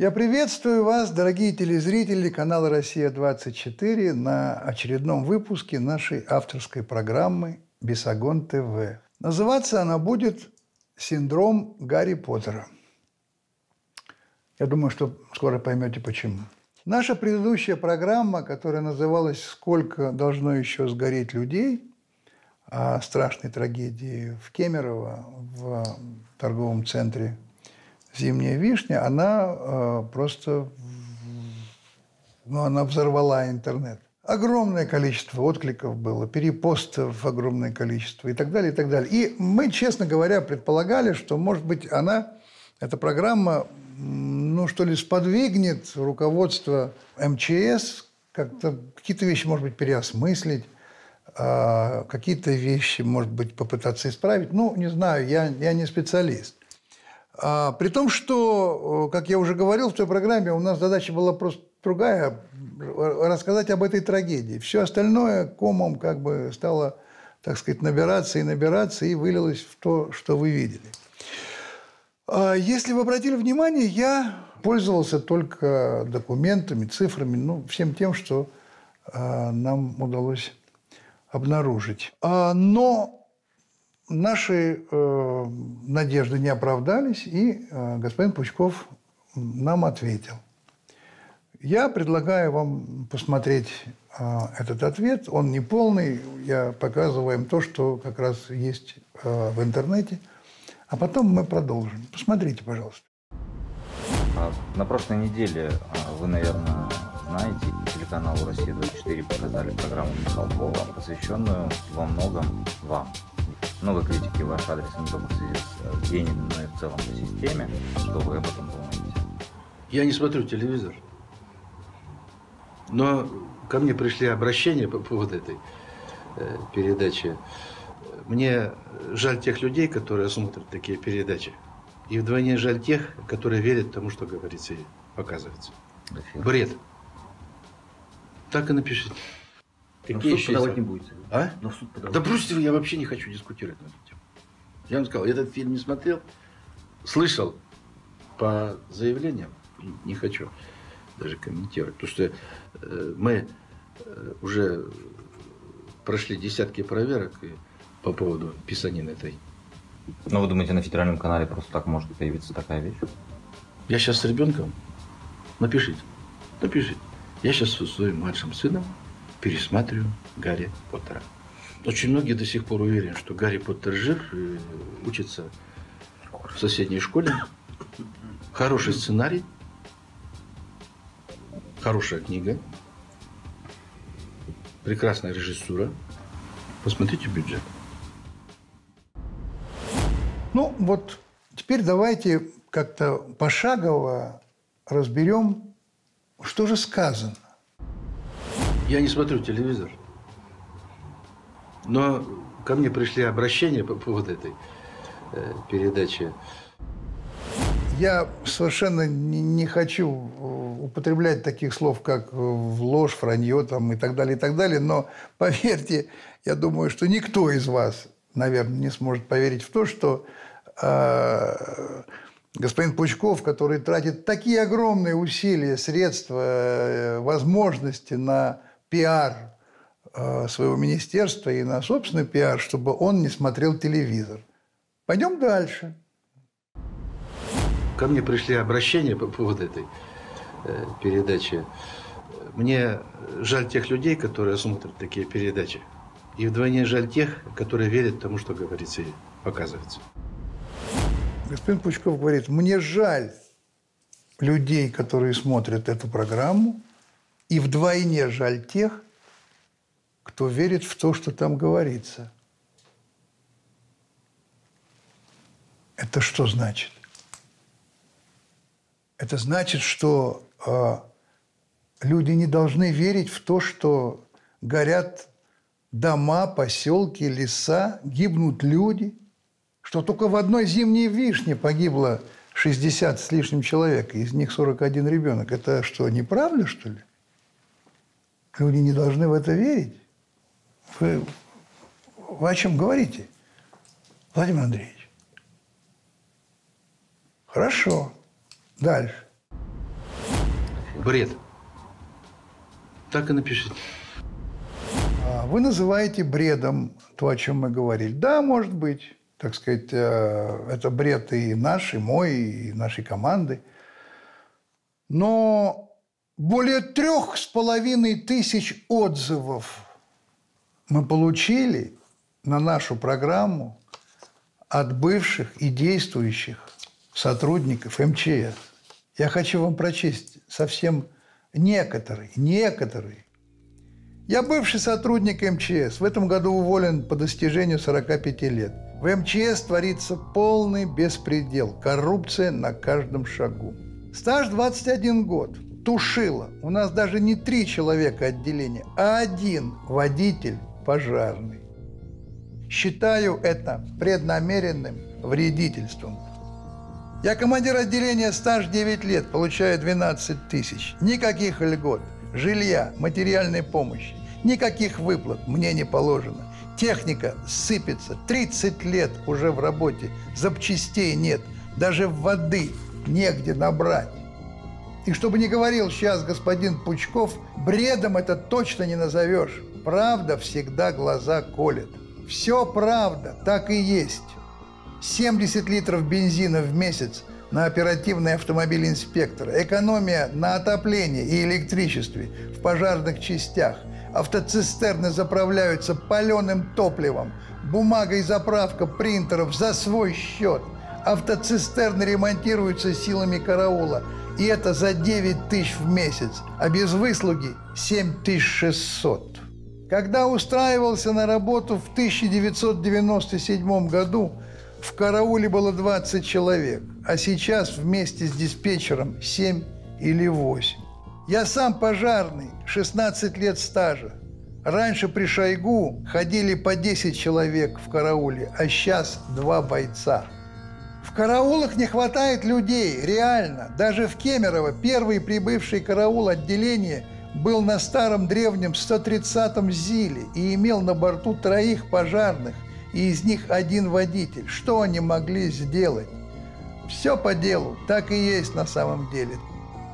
Я приветствую вас, дорогие телезрители канала «Россия-24» на очередном выпуске нашей авторской программы «Бесогон ТВ». Называться она будет «Синдром Гарри Поттера». Я думаю, что скоро поймете почему. Наша предыдущая программа, которая называлась «Сколько должно еще сгореть людей», о страшной трагедии в Кемерово, в торговом центре «Зимняя вишня», она э, просто ну, она взорвала интернет. Огромное количество откликов было, перепостов огромное количество и так далее, и так далее. И мы, честно говоря, предполагали, что, может быть, она, эта программа, ну, что ли, сподвигнет руководство МЧС как-то какие-то вещи, может быть, переосмыслить, а, какие-то вещи, может быть, попытаться исправить. Ну, не знаю, я, я не специалист. А, при том, что, как я уже говорил в той программе, у нас задача была просто другая – рассказать об этой трагедии. Все остальное комом как бы стало, так сказать, набираться и набираться, и вылилось в то, что вы видели. А, если вы обратили внимание, я пользовался только документами, цифрами, ну, всем тем, что а, нам удалось обнаружить. Но наши э, надежды не оправдались, и э, господин Пучков нам ответил. Я предлагаю вам посмотреть э, этот ответ. Он не полный. Я показываю им то, что как раз есть э, в интернете. А потом мы продолжим. Посмотрите, пожалуйста. А, на прошлой неделе а, вы, наверное, знаете, телеканалу «Россия-24» показали программу Михалкова, посвященную во многом вам много критики в ваш адрес не только в связи с Лениным, но и в целом по системе. Что вы об этом думаете? Я не смотрю телевизор. Но ко мне пришли обращения по поводу этой э, передачи. Мне жаль тех людей, которые смотрят такие передачи. И вдвойне жаль тех, которые верят тому, что говорится и показывается. Бред. Так и напишите. Какие еще подавать не будете? А? Но в суд подавать. Да бросьте вы, я вообще не хочу дискутировать на эту тему. Я вам сказал, этот фильм не смотрел, слышал по заявлениям, не хочу даже комментировать. Потому что э, мы э, уже прошли десятки проверок и по поводу писанины этой. Но вы думаете, на федеральном канале просто так может появиться такая вещь? Я сейчас с ребенком. Напишите. Напишите. Я сейчас со своим младшим сыном пересматриваю Гарри Поттера. Очень многие до сих пор уверены, что Гарри Поттер жив учится в соседней школе. Хороший сценарий, хорошая книга, прекрасная режиссура. Посмотрите бюджет. Ну, вот теперь давайте как-то пошагово разберем, что же сказано. Я не смотрю телевизор. Но ко мне пришли обращения по поводу этой э, передачи. Я совершенно не, не хочу употреблять таких слов, как в ложь, вранье там, и так далее, и так далее. Но поверьте, я думаю, что никто из вас, наверное, не сможет поверить в то, что э, господин Пучков, который тратит такие огромные усилия, средства, э, возможности на пиар э, своего министерства и на собственный пиар, чтобы он не смотрел телевизор. Пойдем дальше. Ко мне пришли обращения по поводу этой э, передачи. Мне жаль тех людей, которые смотрят такие передачи. И вдвойне жаль тех, которые верят тому, что говорится и показывается. Господин Пучков говорит, мне жаль людей, которые смотрят эту программу, и вдвойне жаль тех, кто верит в то, что там говорится. Это что значит? Это значит, что э, люди не должны верить в то, что горят дома, поселки, леса, гибнут люди, что только в одной зимней вишне погибло 60 с лишним человек, из них 41 ребенок. Это что, неправда, что ли? Люди не должны в это верить. Вы, вы о чем говорите, Владимир Андреевич? Хорошо. Дальше. Бред. Так и напишите. А Вы называете бредом то, о чем мы говорили. Да, может быть. Так сказать, э, это бред и наш, и мой, и нашей команды. Но более трех с половиной тысяч отзывов мы получили на нашу программу от бывших и действующих сотрудников МЧС. Я хочу вам прочесть совсем некоторые, некоторые. Я бывший сотрудник МЧС. В этом году уволен по достижению 45 лет. В МЧС творится полный беспредел. Коррупция на каждом шагу. Стаж 21 год. Тушила. У нас даже не три человека отделения, а один водитель пожарный. Считаю это преднамеренным вредительством. Я командир отделения стаж 9 лет, получаю 12 тысяч. Никаких льгот, жилья, материальной помощи. Никаких выплат мне не положено. Техника сыпется. 30 лет уже в работе. Запчастей нет. Даже воды негде набрать. И чтобы не говорил сейчас господин Пучков, бредом это точно не назовешь. Правда всегда глаза колет. Все правда, так и есть. 70 литров бензина в месяц на оперативный автомобиль инспектора, экономия на отоплении и электричестве в пожарных частях, автоцистерны заправляются паленым топливом, бумага и заправка принтеров за свой счет, автоцистерны ремонтируются силами караула, и это за 9 тысяч в месяц, а без выслуги 7600. Когда устраивался на работу в 1997 году, в карауле было 20 человек, а сейчас вместе с диспетчером 7 или 8. Я сам пожарный, 16 лет стажа. Раньше при Шойгу ходили по 10 человек в карауле, а сейчас два бойца. В караулах не хватает людей, реально. Даже в Кемерово первый прибывший караул отделения был на старом древнем 130-м ЗИЛе и имел на борту троих пожарных, и из них один водитель. Что они могли сделать? Все по делу, так и есть на самом деле.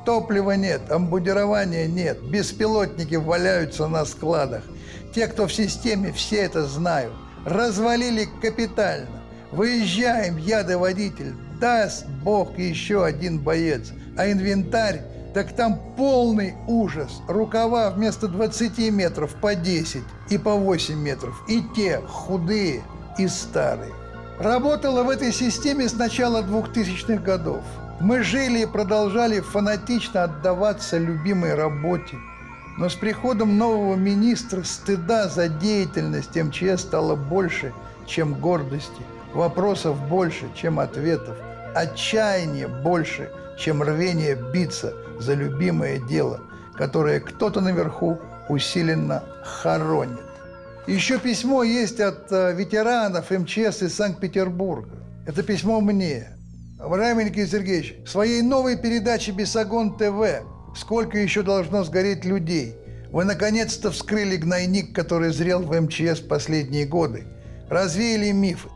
Топлива нет, амбудирования нет, беспилотники валяются на складах. Те, кто в системе, все это знают. Развалили капитально. Выезжаем, я да водитель, даст Бог еще один боец. А инвентарь, так там полный ужас. Рукава вместо 20 метров по 10 и по 8 метров. И те худые и старые. Работала в этой системе с начала 2000-х годов. Мы жили и продолжали фанатично отдаваться любимой работе. Но с приходом нового министра стыда за деятельность МЧС стало больше, чем гордости. Вопросов больше, чем ответов. Отчаяния больше, чем рвение биться за любимое дело, которое кто-то наверху усиленно хоронит. Еще письмо есть от э, ветеранов МЧС из Санкт-Петербурга. Это письмо мне. Никита Сергеевич, в своей новой передаче «Бесогон ТВ» «Сколько еще должно сгореть людей?» Вы наконец-то вскрыли гнойник, который зрел в МЧС последние годы. Развеяли мифы.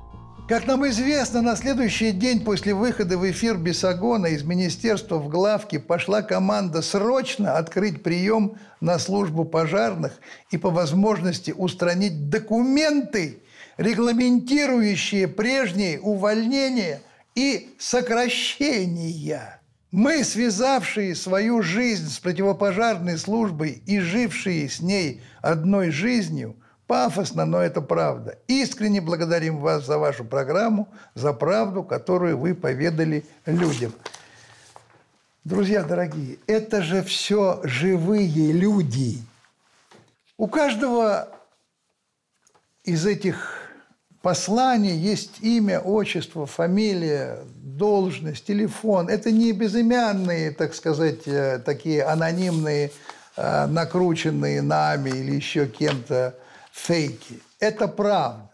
Как нам известно, на следующий день после выхода в эфир Бесогона из министерства в главке пошла команда срочно открыть прием на службу пожарных и по возможности устранить документы, регламентирующие прежние увольнения и сокращения. Мы, связавшие свою жизнь с противопожарной службой и жившие с ней одной жизнью, пафосно, но это правда. Искренне благодарим вас за вашу программу, за правду, которую вы поведали людям. Друзья дорогие, это же все живые люди. У каждого из этих посланий есть имя, отчество, фамилия, должность, телефон. Это не безымянные, так сказать, э, такие анонимные, э, накрученные нами или еще кем-то фейки. Это правда.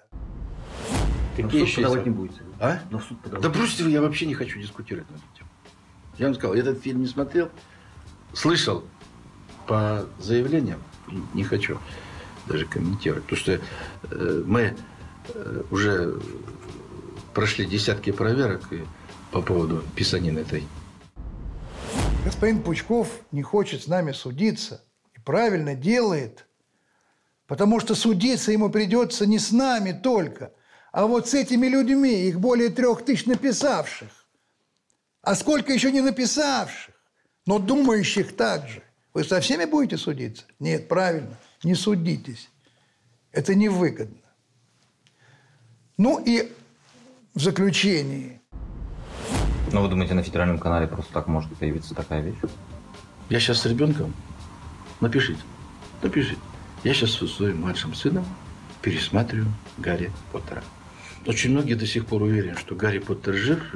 Какие суд еще подавать не будете. А? В суд подавать. Да бросьте вы, я вообще не хочу дискутировать на эту тему. Я вам сказал, я этот фильм не смотрел, слышал по заявлениям, не хочу даже комментировать, потому что э, мы э, уже прошли десятки проверок и по поводу писанины этой Господин Пучков не хочет с нами судиться и правильно делает, потому что судиться ему придется не с нами только, а вот с этими людьми, их более трех тысяч написавших. А сколько еще не написавших, но думающих так же. Вы со всеми будете судиться? Нет, правильно, не судитесь. Это невыгодно. Ну и в заключении. Ну, вы думаете, на федеральном канале просто так может появиться такая вещь? Я сейчас с ребенком. Напишите. Напишите. Я сейчас со своим младшим сыном пересматриваю Гарри Поттера. Очень многие до сих пор уверены, что Гарри Поттер жив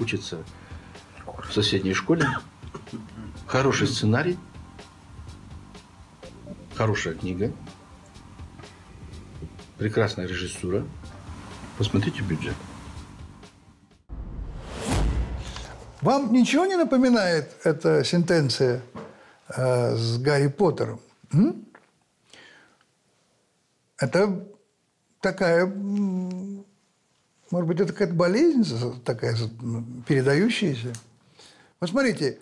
учится в соседней школе. Хороший сценарий, хорошая книга, прекрасная режиссура. Посмотрите бюджет. Вам ничего не напоминает эта сентенция э, с Гарри Поттером? М? Это такая, может быть, это какая-то болезнь такая передающаяся? Вот смотрите,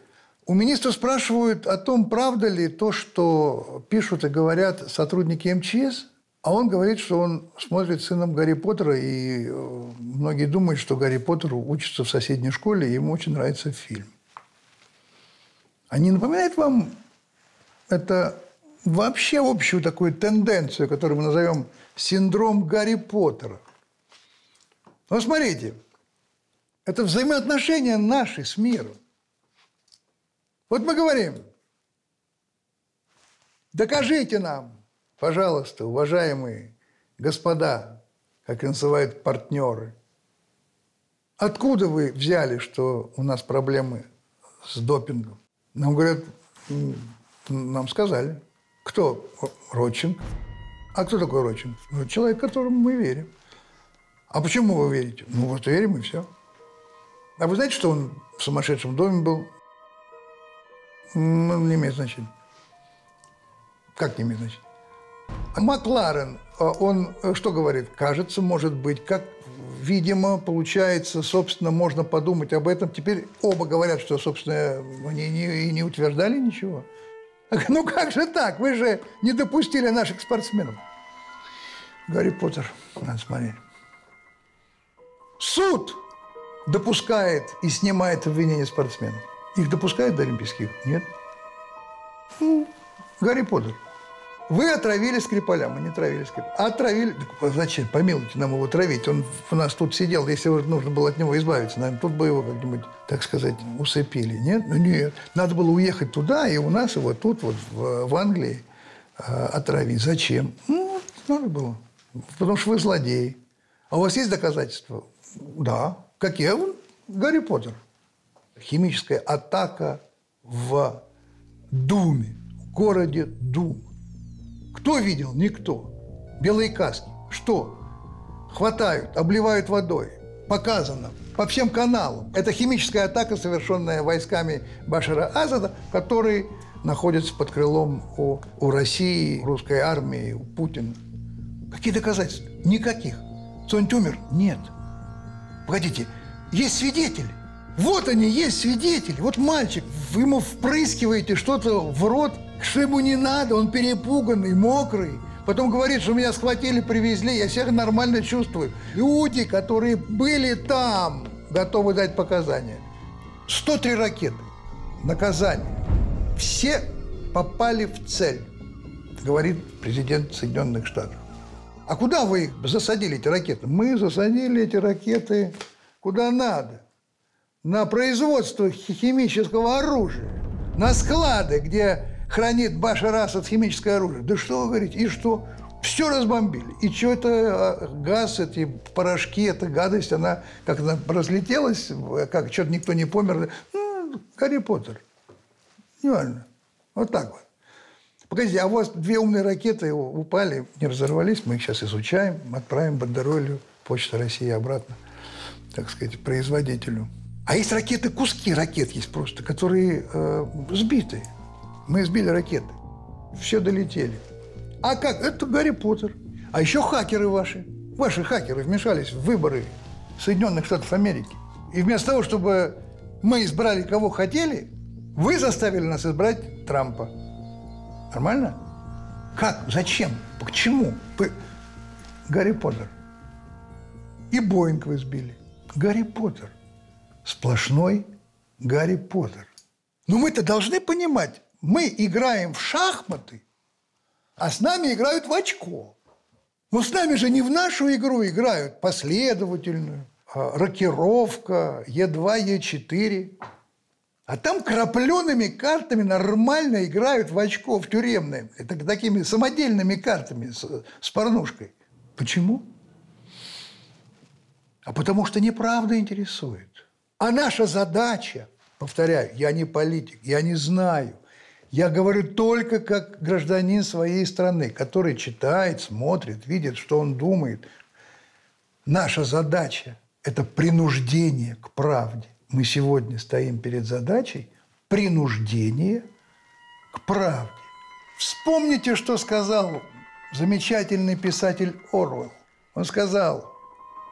у министра спрашивают о том, правда ли то, что пишут и говорят сотрудники МЧС, а он говорит, что он смотрит сыном Гарри Поттера, и э, многие думают, что Гарри Поттер учится в соседней школе, и ему очень нравится фильм. А не напоминает вам это вообще общую такую тенденцию, которую мы назовем синдром Гарри Поттера? Ну, смотрите, это взаимоотношения наши с миром. Вот мы говорим, докажите нам, пожалуйста, уважаемые господа, как называют партнеры, откуда вы взяли, что у нас проблемы с допингом? Нам говорят, нам сказали. Кто? Родченко. А кто такой Родченко? Ну, человек, которому мы верим. А почему вы верите? Ну, вот верим и все. А вы знаете, что он в сумасшедшем доме был? Ну, не имеет значения. Как не имеет значения? А Макларен, а он э, что говорит? Кажется, может быть, как видимо, получается, собственно, можно подумать об этом. Теперь оба говорят, что, собственно, они не, не утверждали ничего. Ну как же так? Вы же не допустили наших спортсменов. Гарри Поттер, надо смотреть. Суд допускает и снимает обвинения спортсменов. Их допускают до Олимпийских? Нет. Гарри Поттер. Вы отравили Скрипаля, мы не травили Скрипаля. Отравили. Зачем? Помилуйте нам его травить. Он у нас тут сидел, если нужно было от него избавиться. Наверное, тут бы его как-нибудь, так сказать, усыпили. Нет? Ну нет. Надо было уехать туда, и у нас его тут, вот в, в Англии, э, отравить. Зачем? Ну, надо было. Потому что вы злодей. А у вас есть доказательства? Да. Какие? Гарри Поттер. Химическая атака в Думе, в городе Дум. Кто видел? Никто. Белые каски. Что? Хватают, обливают водой. Показано по всем каналам. Это химическая атака, совершенная войсками Башара Азада, который находится под крылом у, у России, русской армии, у Путина. Какие доказательства? Никаких. Сонь умер? Нет. Погодите, есть свидетели. Вот они, есть свидетели. Вот мальчик, вы ему впрыскиваете что-то в рот, что ему не надо, он перепуганный, мокрый. Потом говорит, что меня схватили, привезли, я себя нормально чувствую. Люди, которые были там, готовы дать показания. 103 ракеты. Наказание. Все попали в цель, говорит президент Соединенных Штатов. А куда вы их засадили, эти ракеты? Мы засадили эти ракеты куда надо. На производство химического оружия. На склады, где хранит Башар Асад химическое оружие. Да что вы говорите? И что? Все разбомбили. И что это а, газ, эти порошки, эта гадость, она как она разлетелась, как что-то никто не помер. Ну, Гарри Поттер. Неважно. Вот так вот. Погодите, а у вас две умные ракеты упали, не разорвались, мы их сейчас изучаем, отправим бандеролью, Почта России обратно, так сказать, производителю. А есть ракеты, куски ракет есть просто, которые э, сбиты. Мы сбили ракеты. Все долетели. А как? Это Гарри Поттер. А еще хакеры ваши. Ваши хакеры вмешались в выборы Соединенных Штатов Америки. И вместо того, чтобы мы избрали кого хотели, Вы заставили нас избрать Трампа. Нормально? Как? Зачем? Почему? Вы... Гарри Поттер. И Боинг вы сбили. Гарри Поттер. Сплошной Гарри Поттер. Но мы-то должны понимать, мы играем в шахматы, а с нами играют в очко. Но с нами же не в нашу игру играют последовательную, а, рокировка, Е2, Е4. А там крапленными картами нормально играют в очко, в тюремные. Это такими самодельными картами с, с порнушкой. Почему? А потому что неправда интересует. А наша задача, повторяю, я не политик, я не знаю. Я говорю только как гражданин своей страны, который читает, смотрит, видит, что он думает. Наша задача – это принуждение к правде мы сегодня стоим перед задачей принуждения к правде. Вспомните, что сказал замечательный писатель Орвелл. Он сказал,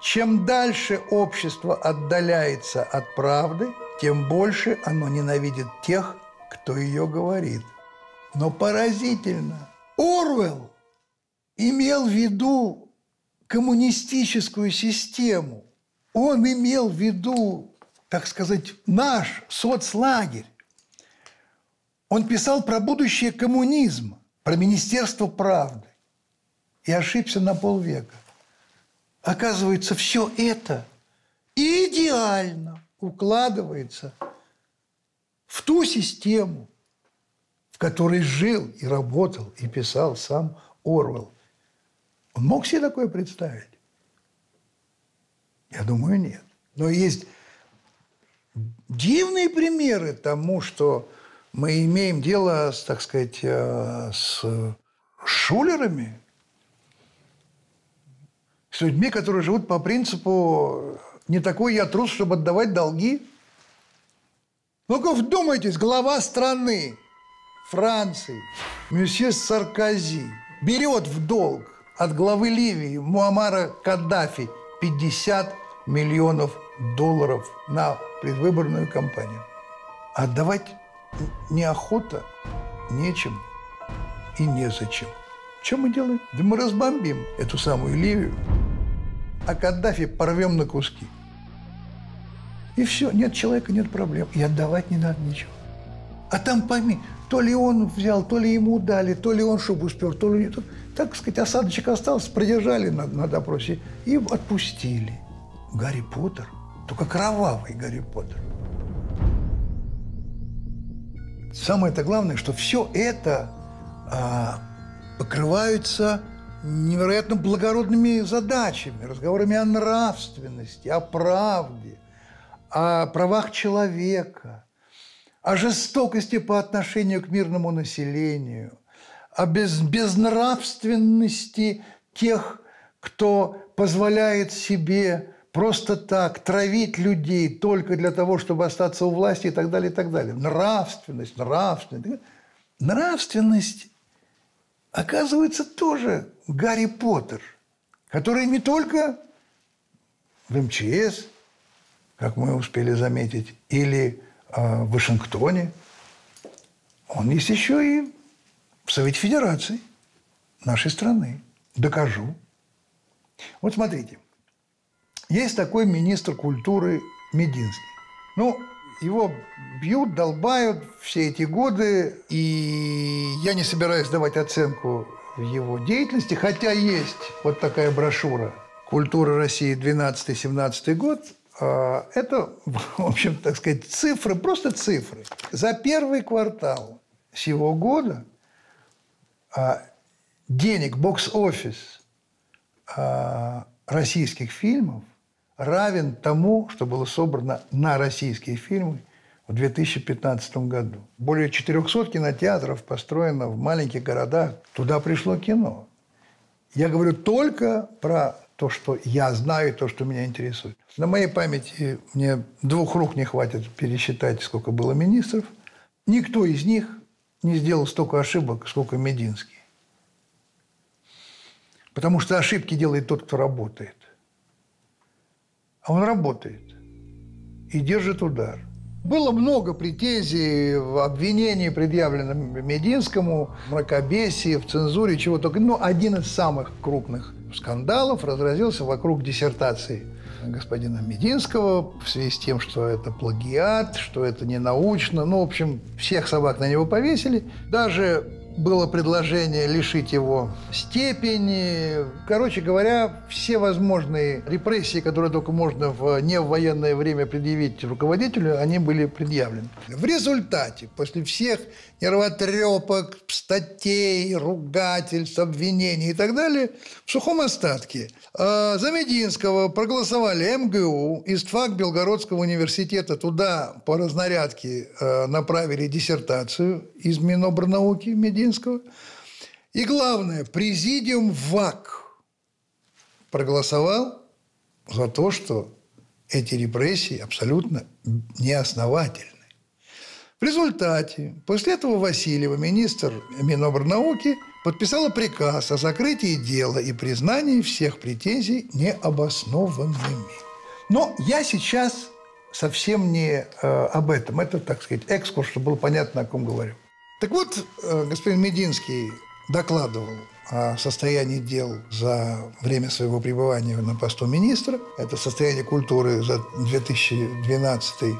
чем дальше общество отдаляется от правды, тем больше оно ненавидит тех, кто ее говорит. Но поразительно, Орвелл имел в виду коммунистическую систему. Он имел в виду так сказать, наш соцлагерь. Он писал про будущее коммунизма, про Министерство правды. И ошибся на полвека. Оказывается, все это идеально укладывается в ту систему, в которой жил и работал и писал сам Орвел. Он мог себе такое представить? Я думаю, нет. Но есть дивные примеры тому, что мы имеем дело, с, так сказать, э, с шулерами, с людьми, которые живут по принципу «не такой я трус, чтобы отдавать долги». Ну-ка вдумайтесь, глава страны Франции, месье Саркози, берет в долг от главы Ливии Муаммара Каддафи 50 миллионов долларов на предвыборную кампанию. Отдавать неохота, нечем и незачем. Что мы делаем? Да мы разбомбим эту самую Ливию, а Каддафи порвем на куски. И все, нет человека, нет проблем. И отдавать не надо ничего. А там пойми, то ли он взял, то ли ему дали, то ли он шубу спер, то ли... Так сказать, осадочек остался, продержали на, на допросе и отпустили. Гарри Поттер только кровавый Гарри Поттер. Самое-то главное, что все это а, покрывается невероятно благородными задачами, разговорами о нравственности, о правде, о правах человека, о жестокости по отношению к мирному населению, о без, безнравственности тех, кто позволяет себе просто так травить людей только для того, чтобы остаться у власти и так далее, и так далее. Нравственность, нравственность. Нравственность, оказывается, тоже Гарри Поттер, который не только в МЧС, как мы успели заметить, или э, в Вашингтоне, он есть еще и в Совете Федерации нашей страны. Докажу. Вот смотрите, есть такой министр культуры Мединский. Ну, его бьют, долбают все эти годы, и я не собираюсь давать оценку его деятельности, хотя есть вот такая брошюра «Культура России 12-17 год», это, в общем, так сказать, цифры, просто цифры. За первый квартал сего года а, денег бокс-офис а, российских фильмов – равен тому, что было собрано на российские фильмы в 2015 году. Более 400 кинотеатров построено в маленьких городах. Туда пришло кино. Я говорю только про то, что я знаю, то, что меня интересует. На моей памяти мне двух рук не хватит пересчитать, сколько было министров. Никто из них не сделал столько ошибок, сколько Мединский. Потому что ошибки делает тот, кто работает. А он работает и держит удар. Было много претензий, обвинений предъявлено Мединскому, мракобесии, в цензуре, чего только. Но один из самых крупных скандалов разразился вокруг диссертации господина Мединского в связи с тем, что это плагиат, что это не научно. Ну, в общем, всех собак на него повесили. Даже было предложение лишить его степени. Короче говоря, все возможные репрессии, которые только можно в не в военное время предъявить руководителю, они были предъявлены. В результате, после всех нервотрепок, статей, ругательств, обвинений и так далее, в сухом остатке э, за Мединского проголосовали МГУ, ИСТФАК Белгородского университета. Туда по разнарядке э, направили диссертацию из Минобрнауки Мединского. И главное, президиум ВАК проголосовал за то, что эти репрессии абсолютно неосновательны. В результате, после этого Васильева, министр Минобрнауки, подписала приказ о закрытии дела и признании всех претензий необоснованными. Но я сейчас совсем не э, об этом. Это, так сказать, экскурс, чтобы было понятно, о ком говорю. Так вот, э, господин Мединский докладывал о состоянии дел за время своего пребывания на посту министра. Это состояние культуры за 2012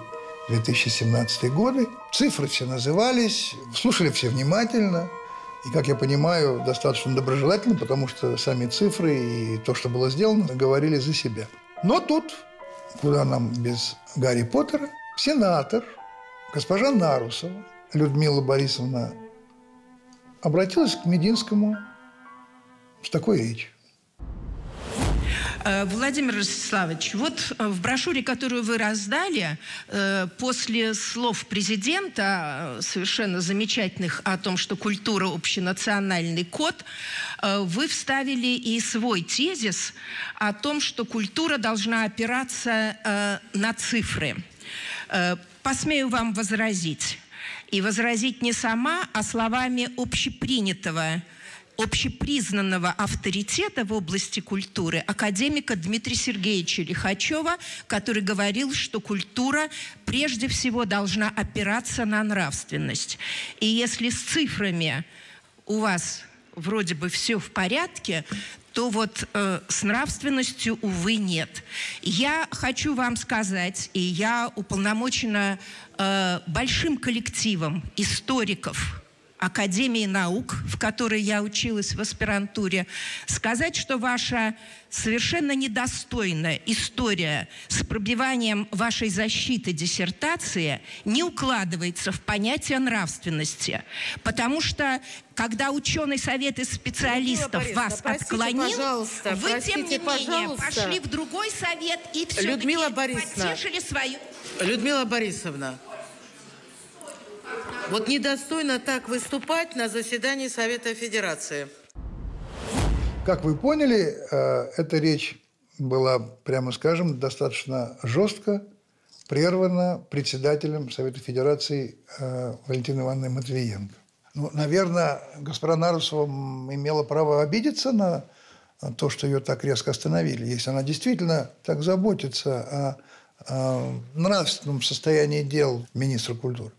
2017 годы. Цифры все назывались, слушали все внимательно. И, как я понимаю, достаточно доброжелательно, потому что сами цифры и то, что было сделано, говорили за себя. Но тут, куда нам без Гарри Поттера, сенатор, госпожа Нарусова, Людмила Борисовна, обратилась к Мединскому с такой речью. Э, Владимир Ростиславович, вот э, в брошюре, которую вы раздали, э, после слов президента, совершенно замечательных о том, что культура – общенациональный код, вы вставили и свой тезис о том, что культура должна опираться на цифры. Посмею вам возразить. И возразить не сама, а словами общепринятого – общепризнанного авторитета в области культуры академика Дмитрия Сергеевича Лихачева, который говорил, что культура прежде всего должна опираться на нравственность. И если с цифрами у вас вроде бы все в порядке, то вот э, с нравственностью, увы, нет. Я хочу вам сказать, и я уполномочена э, большим коллективом историков, Академии наук, в которой я училась в аспирантуре, сказать, что ваша совершенно недостойная история с пробиванием вашей защиты диссертации не укладывается в понятие нравственности. Потому что, когда ученый совет из специалистов Людмила вас отклонил, вы, простите, тем не менее, пошли в другой совет и все-таки потешили свою... Людмила Борисовна, вот недостойно так выступать на заседании Совета Федерации. Как вы поняли, э, эта речь была, прямо скажем, достаточно жестко прервана председателем Совета Федерации э, Валентиной Ивановной Матвиенко. Ну, наверное, госпожа Нарусова имела право обидеться на то, что ее так резко остановили. Если она действительно так заботится о, о нравственном состоянии дел министра культуры.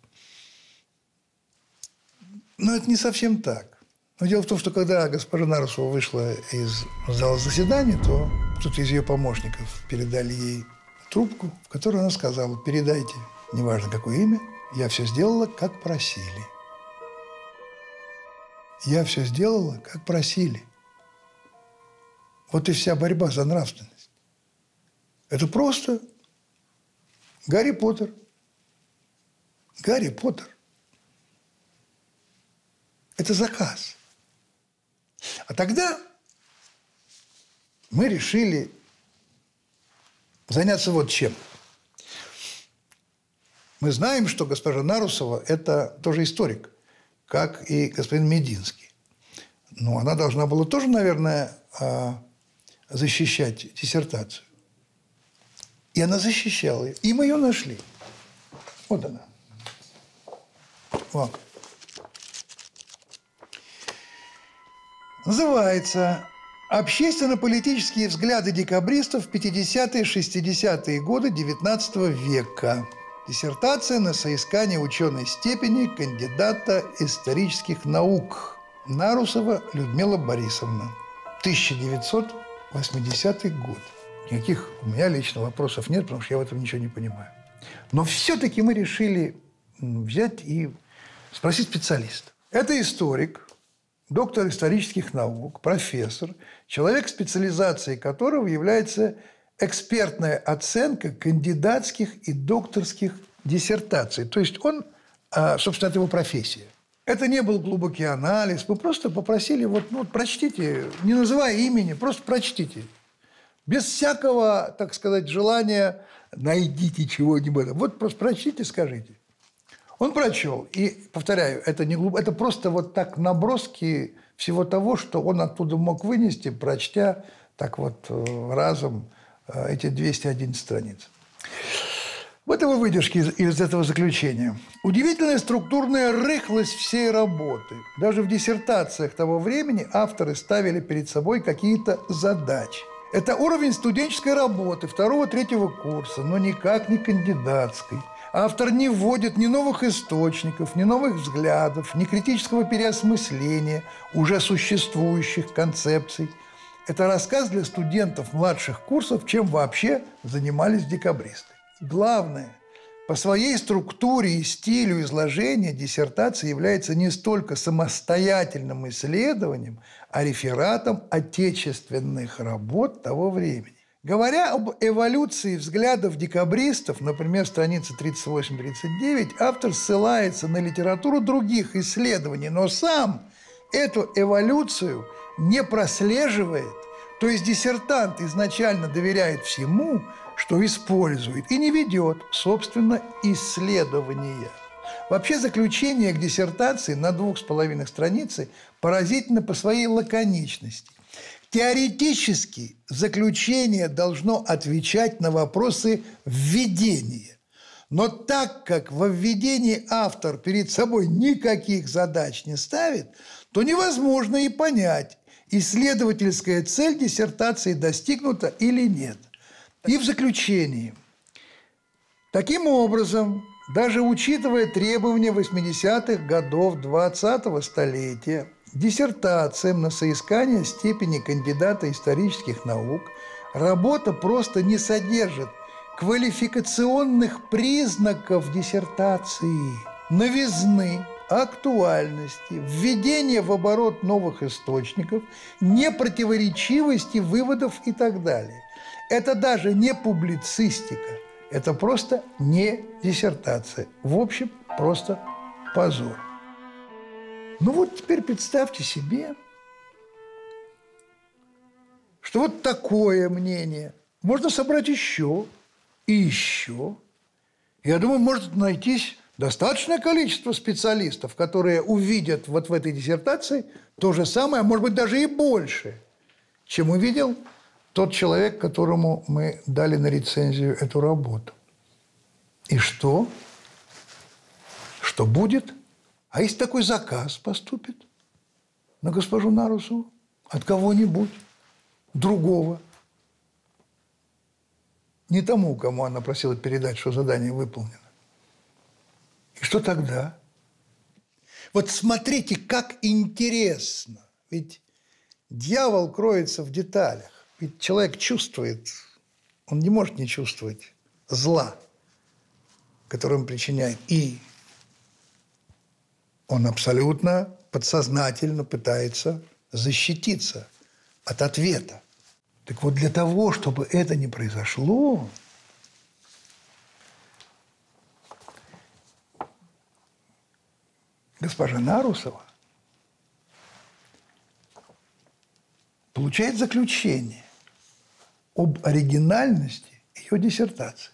Но это не совсем так. Но дело в том, что когда госпожа Нарусова вышла из зала заседания, то кто-то из ее помощников передали ей трубку, в которой она сказала, передайте, неважно какое имя, я все сделала, как просили. Я все сделала, как просили. Вот и вся борьба за нравственность. Это просто Гарри Поттер. Гарри Поттер. Это заказ. А тогда мы решили заняться вот чем. Мы знаем, что госпожа Нарусова – это тоже историк, как и господин Мединский. Но она должна была тоже, наверное, а, защищать диссертацию. И она защищала ее. И мы ее нашли. Вот она. Вот. Называется «Общественно-политические взгляды декабристов в 50-е-60-е годы XIX века». Диссертация на соискание ученой степени кандидата исторических наук Нарусова Людмила Борисовна. 1980 год. Никаких у меня лично вопросов нет, потому что я в этом ничего не понимаю. Но все-таки мы решили взять и спросить специалиста. Это историк, доктор исторических наук, профессор, человек, специализацией которого является экспертная оценка кандидатских и докторских диссертаций. То есть он, а, собственно, это его профессия. Это не был глубокий анализ. Мы просто попросили, вот, ну, прочтите, не называя имени, просто прочтите. Без всякого, так сказать, желания найдите чего-нибудь. Вот просто прочтите, скажите. Он прочел. И, повторяю, это, не глуб... это просто вот так наброски всего того, что он оттуда мог вынести, прочтя так вот э, разом э, эти 211 страниц. Вот его выдержки из, из этого заключения. Удивительная структурная рыхлость всей работы. Даже в диссертациях того времени авторы ставили перед собой какие-то задачи. Это уровень студенческой работы второго-третьего курса, но никак не кандидатской – Автор не вводит ни новых источников, ни новых взглядов, ни критического переосмысления уже существующих концепций. Это рассказ для студентов младших курсов, чем вообще занимались декабристы. Главное, по своей структуре и стилю изложения диссертация является не столько самостоятельным исследованием, а рефератом отечественных работ того времени. Говоря об эволюции взглядов декабристов, например, страница 38-39, автор ссылается на литературу других исследований, но сам эту эволюцию не прослеживает. То есть диссертант изначально доверяет всему, что использует, и не ведет, собственно, исследования. Вообще заключение к диссертации на двух с половиной страницы поразительно по своей лаконичности. Теоретически заключение должно отвечать на вопросы введения. Но так как во введении автор перед собой никаких задач не ставит, то невозможно и понять, исследовательская цель диссертации достигнута или нет. И в заключении. Таким образом, даже учитывая требования 80-х годов 20-го столетия – диссертациям на соискание степени кандидата исторических наук работа просто не содержит квалификационных признаков диссертации, новизны, актуальности, введения в оборот новых источников, непротиворечивости выводов и так далее. Это даже не публицистика, это просто не диссертация. В общем, просто позор. Ну вот теперь представьте себе, что вот такое мнение можно собрать еще и еще. Я думаю, может найтись достаточное количество специалистов, которые увидят вот в этой диссертации то же самое, а может быть даже и больше, чем увидел тот человек, которому мы дали на рецензию эту работу. И что? Что будет? А если такой заказ поступит на госпожу Нарусову от кого-нибудь другого, не тому, кому она просила передать, что задание выполнено. И что тогда? Вот смотрите, как интересно. Ведь дьявол кроется в деталях. Ведь человек чувствует, он не может не чувствовать зла, которое он причиняет и он абсолютно подсознательно пытается защититься от ответа. Так вот для того, чтобы это не произошло, госпожа Нарусова получает заключение об оригинальности ее диссертации.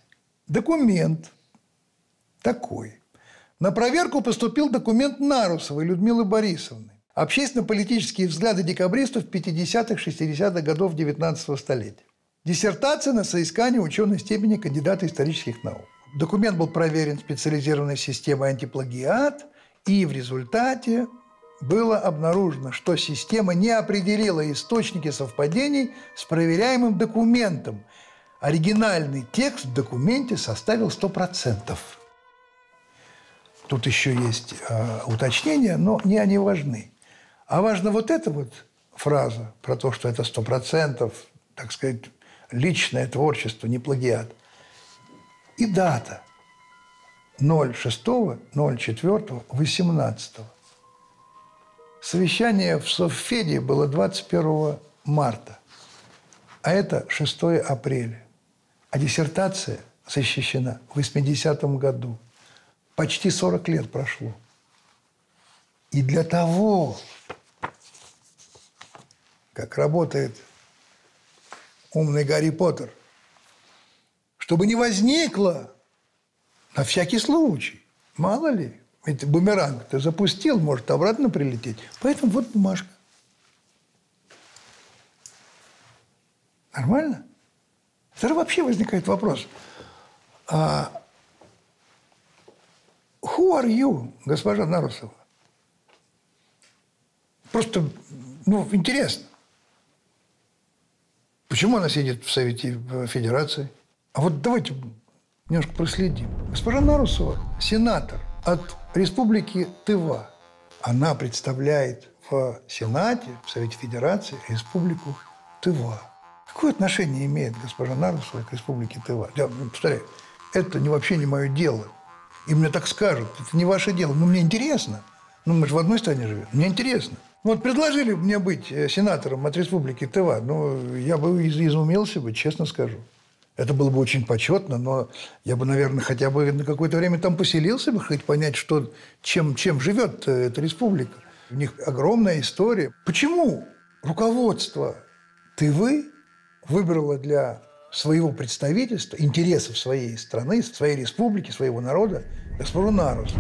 Документ такой – на проверку поступил документ Нарусовой Людмилы Борисовны. Общественно-политические взгляды декабристов 50-х-60-х годов 19 столетия. Диссертация на соискание ученой степени кандидата исторических наук. Документ был проверен специализированной системой антиплагиат, и в результате было обнаружено, что система не определила источники совпадений с проверяемым документом. Оригинальный текст в документе составил 100%. Тут еще есть э, уточнения, но не они важны. А важна вот эта вот фраза про то, что это сто процентов, так сказать, личное творчество, не плагиат. И дата – 06.04.18. Совещание в Софеде было 21 марта, а это 6 апреля. А диссертация защищена в 80-м году. Почти 40 лет прошло. И для того, как работает умный Гарри Поттер, чтобы не возникло на всякий случай. Мало ли. Ведь бумеранг ты запустил, может обратно прилететь. Поэтому вот бумажка. Нормально? Тогда вообще возникает вопрос. А, who are you, госпожа Нарусова? Просто, ну, интересно. Почему она сидит в Совете Федерации? А вот давайте немножко проследим. Госпожа Нарусова – сенатор от Республики Тыва. Она представляет в Сенате, в Совете Федерации Республику Тыва. Какое отношение имеет госпожа Нарусова к Республике Тыва? Я повторяю, это не, вообще не мое дело. И мне так скажут, это не ваше дело. Но мне интересно. Ну, мы же в одной стране живем. Мне интересно. Вот предложили мне быть э, сенатором от Республики Тыва. Ну, я бы изумился бы, честно скажу. Это было бы очень почетно, но я бы, наверное, хотя бы на какое-то время там поселился бы, хоть понять, что, чем, чем живет э, эта республика. У них огромная история. Почему руководство Тывы выбрало для своего представительства, интересов своей страны, своей республики, своего народа, госпожу Нарус,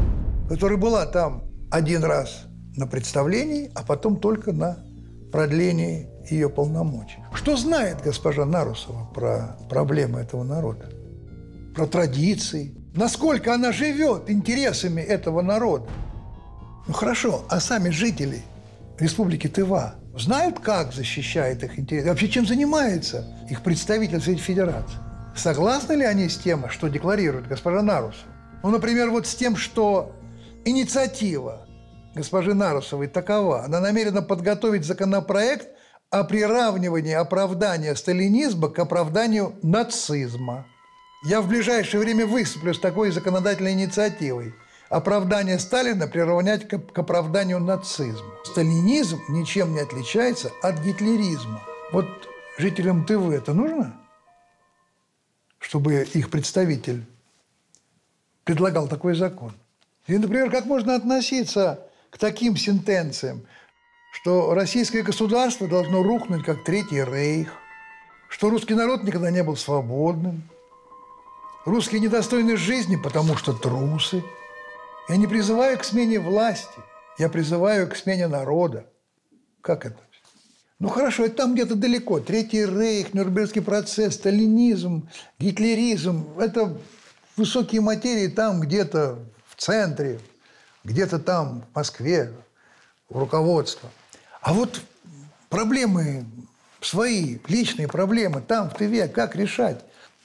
которая была там один раз на представлении, а потом только на продлении ее полномочий. Что знает госпожа Нарусова про проблемы этого народа? Про традиции? Насколько она живет интересами этого народа? Ну хорошо, а сами жители Республики Тыва знают, как защищает их интересы? Вообще чем занимается их представитель Совета Федерации? Согласны ли они с тем, что декларирует госпожа Нарусова? Ну, например, вот с тем, что инициатива госпожи Нарусовой такова. Она намерена подготовить законопроект о приравнивании оправдания сталинизма к оправданию нацизма. Я в ближайшее время выступлю с такой законодательной инициативой. Оправдание Сталина приравнять к оправданию нацизма. Сталинизм ничем не отличается от гитлеризма. Вот жителям ТВ это нужно? Чтобы их представитель предлагал такой закон. И, например, как можно относиться к таким сентенциям – что российское государство должно рухнуть, как Третий Рейх, что русский народ никогда не был свободным, русские недостойны жизни, потому что трусы. Я не призываю к смене власти, я призываю к смене народа. Как это? Ну хорошо, это там где-то далеко. Третий Рейх, Нюрнбергский процесс, сталинизм, гитлеризм – это высокие материи там где-то в центре, где-то там в Москве, в руководство – а вот проблемы свои, личные проблемы, там, в ТВ, как решать?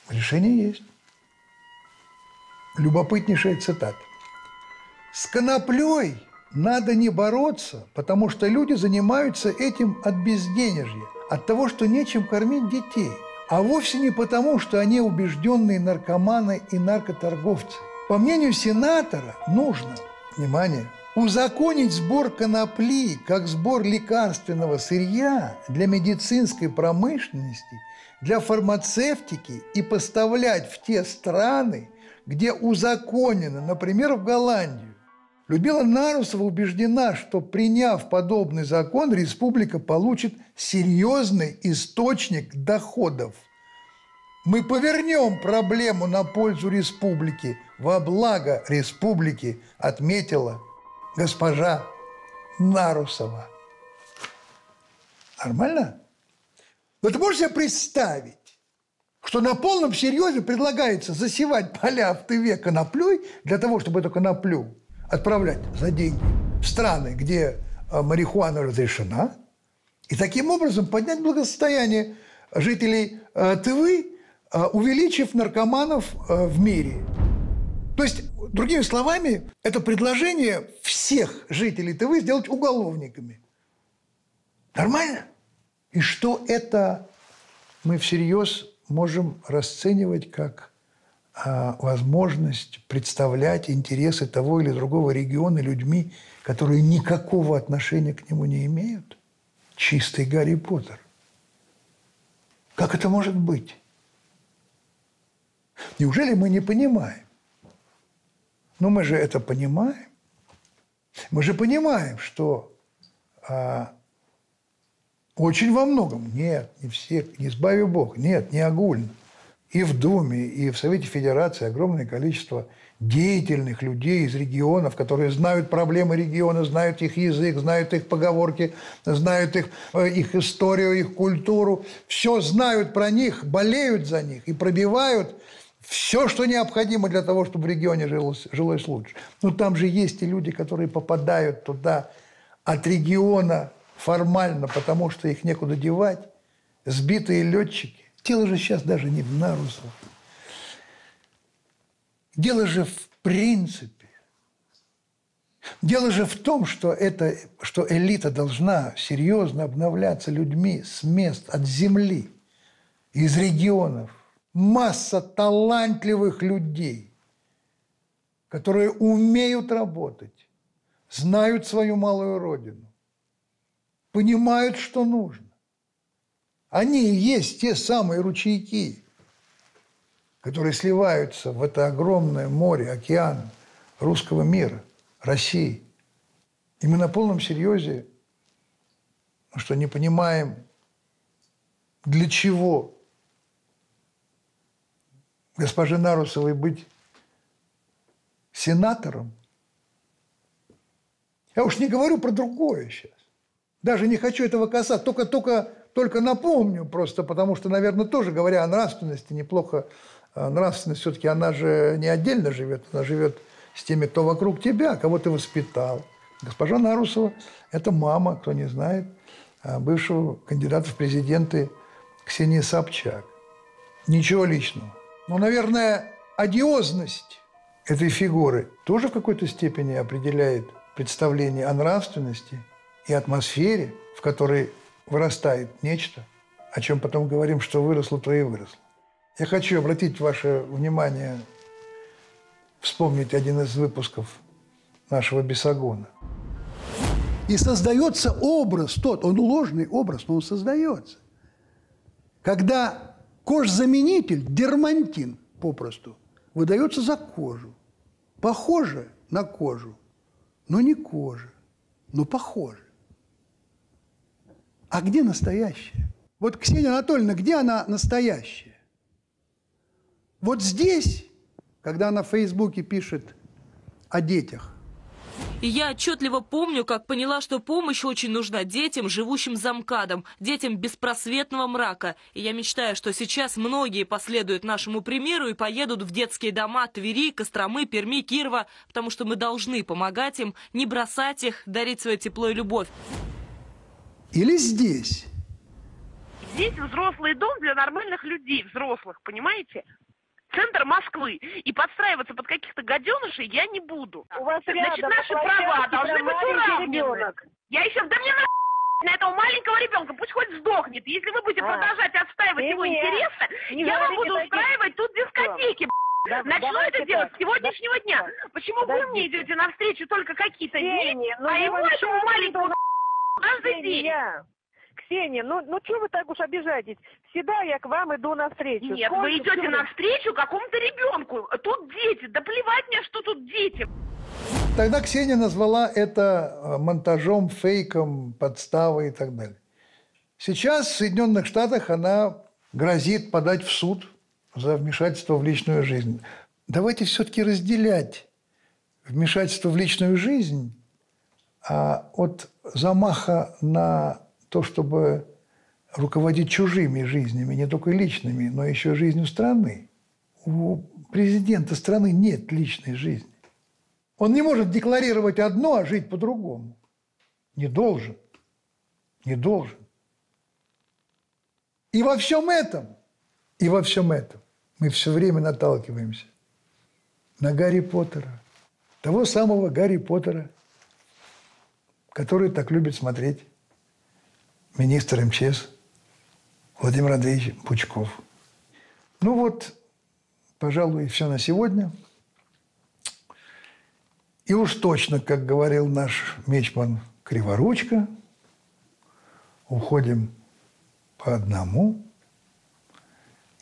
Решение есть. Любопытнейшая цитата. С коноплей надо не бороться, потому что люди занимаются этим от безденежья, от того, что нечем кормить детей, а вовсе не потому, что они убежденные наркоманы и наркоторговцы. По мнению сенатора, нужно, внимание, Узаконить сбор конопли как сбор лекарственного сырья для медицинской промышленности, для фармацевтики и поставлять в те страны, где узаконено, например, в Голландию. Людмила Нарусова убеждена, что приняв подобный закон, республика получит серьезный источник доходов. Мы повернем проблему на пользу республики, во благо республики, отметила госпожа Нарусова. Нормально? Вот можете себе представить, что на полном серьезе предлагается засевать поля в Тыве коноплей для того, чтобы эту коноплю отправлять за деньги в страны, где а, марихуана разрешена, и таким образом поднять благосостояние жителей а, Тывы, а, увеличив наркоманов в мире. То есть Другими словами, это предложение всех жителей ТВ сделать уголовниками. Нормально? И что это мы всерьез можем расценивать как возможность представлять интересы того или другого региона людьми, которые никакого отношения к нему не имеют? Чистый Гарри Поттер. Как это может быть? Неужели мы не понимаем? Но мы же это понимаем. Мы же понимаем, что а, очень во многом, нет, не все, не избави Бог, нет, не огульно. И в Думе, и в Совете Федерации огромное количество деятельных людей из регионов, которые знают проблемы региона, знают их язык, знают их поговорки, знают их, э, их историю, их культуру. Все знают про них, болеют за них и пробивают все, что необходимо для того, чтобы в регионе жилось, жилось лучше. Но там же есть и люди, которые попадают туда от региона формально, потому что их некуда девать. Сбитые летчики. Дело же сейчас даже не в нарусах. Дело же в принципе. Дело же в том, что, это, что элита должна серьезно обновляться людьми с мест, от земли, из регионов масса талантливых людей, которые умеют работать, знают свою малую родину, понимают, что нужно. Они и есть те самые ручейки, которые сливаются в это огромное море, океан русского мира, России. И мы на полном серьезе, что не понимаем, для чего госпоже Нарусовой быть сенатором. Я уж не говорю про другое сейчас. Даже не хочу этого касаться. Только, только, только напомню просто, потому что, наверное, тоже говоря о нравственности, неплохо. А нравственность все-таки, она же не отдельно живет, она живет с теми, кто вокруг тебя, кого ты воспитал. Госпожа Нарусова – это мама, кто не знает, а, бывшего кандидата в президенты Ксении Собчак. Ничего личного. Но, наверное, одиозность этой фигуры тоже в какой-то степени определяет представление о нравственности и атмосфере, в которой вырастает нечто, о чем потом говорим, что выросло, то и выросло. Я хочу обратить ваше внимание, вспомнить один из выпусков нашего Бесогона. И создается образ тот, он ложный образ, но он создается. Когда Кожзаменитель, дермантин попросту, выдается за кожу. Похоже на кожу, но не кожа, но похоже. А где настоящая? Вот Ксения Анатольевна, где она настоящая? Вот здесь, когда она в Фейсбуке пишет о детях, и я отчетливо помню, как поняла, что помощь очень нужна детям, живущим за МКАДом, детям беспросветного мрака. И я мечтаю, что сейчас многие последуют нашему примеру и поедут в детские дома Твери, Костромы, Перми, Кирова, потому что мы должны помогать им, не бросать их, дарить свое тепло и любовь. Или здесь? Здесь взрослый дом для нормальных людей, взрослых, понимаете? центр Москвы. И подстраиваться под каких-то гаденышей я не буду. У вас Значит, рядом наши права должны быть уравнены. Ребенок. Я еще, да мне на, на этого маленького ребенка, пусть хоть сдохнет. Если вы будете А. продолжать отстаивать его нет. интересы, Не я вам буду устраивать тут дискотеки. Да, Начну это делать так. с сегодняшнего дня. Почему вы Подождите. мне идете навстречу только какие-то дни, Ксения, ну а еще этому маленькому каждый день? Ксения, Ксения, ну, ну что вы так уж обижаетесь? Всегда я к вам иду навстречу. Нет, Сколько вы идете всё- навстречу какому-то ребенку. Тут дети. Да плевать мне, что тут дети. Тогда Ксения назвала это э, монтажом, фейком, подставой и так далее. Сейчас в Соединенных Штатах она грозит подать в суд за вмешательство в личную жизнь. Давайте все-таки разделять вмешательство в личную жизнь а от замаха на то, чтобы руководить чужими жизнями, не только личными, но еще жизнью страны. У президента страны нет личной жизни. Он не может декларировать одно, а жить по-другому. Не должен. Не должен. И во всем этом, и во всем этом мы все время наталкиваемся на Гарри Поттера, того самого Гарри Поттера, который так любит смотреть министр МЧС Владимир Андреевич Пучков. Ну вот, пожалуй, все на сегодня. И уж точно, как говорил наш мечман Криворучка, уходим по одному.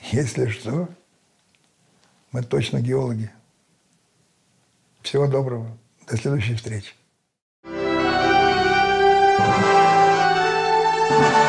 Если что, мы точно геологи. Всего доброго. До следующей встречи. Thank you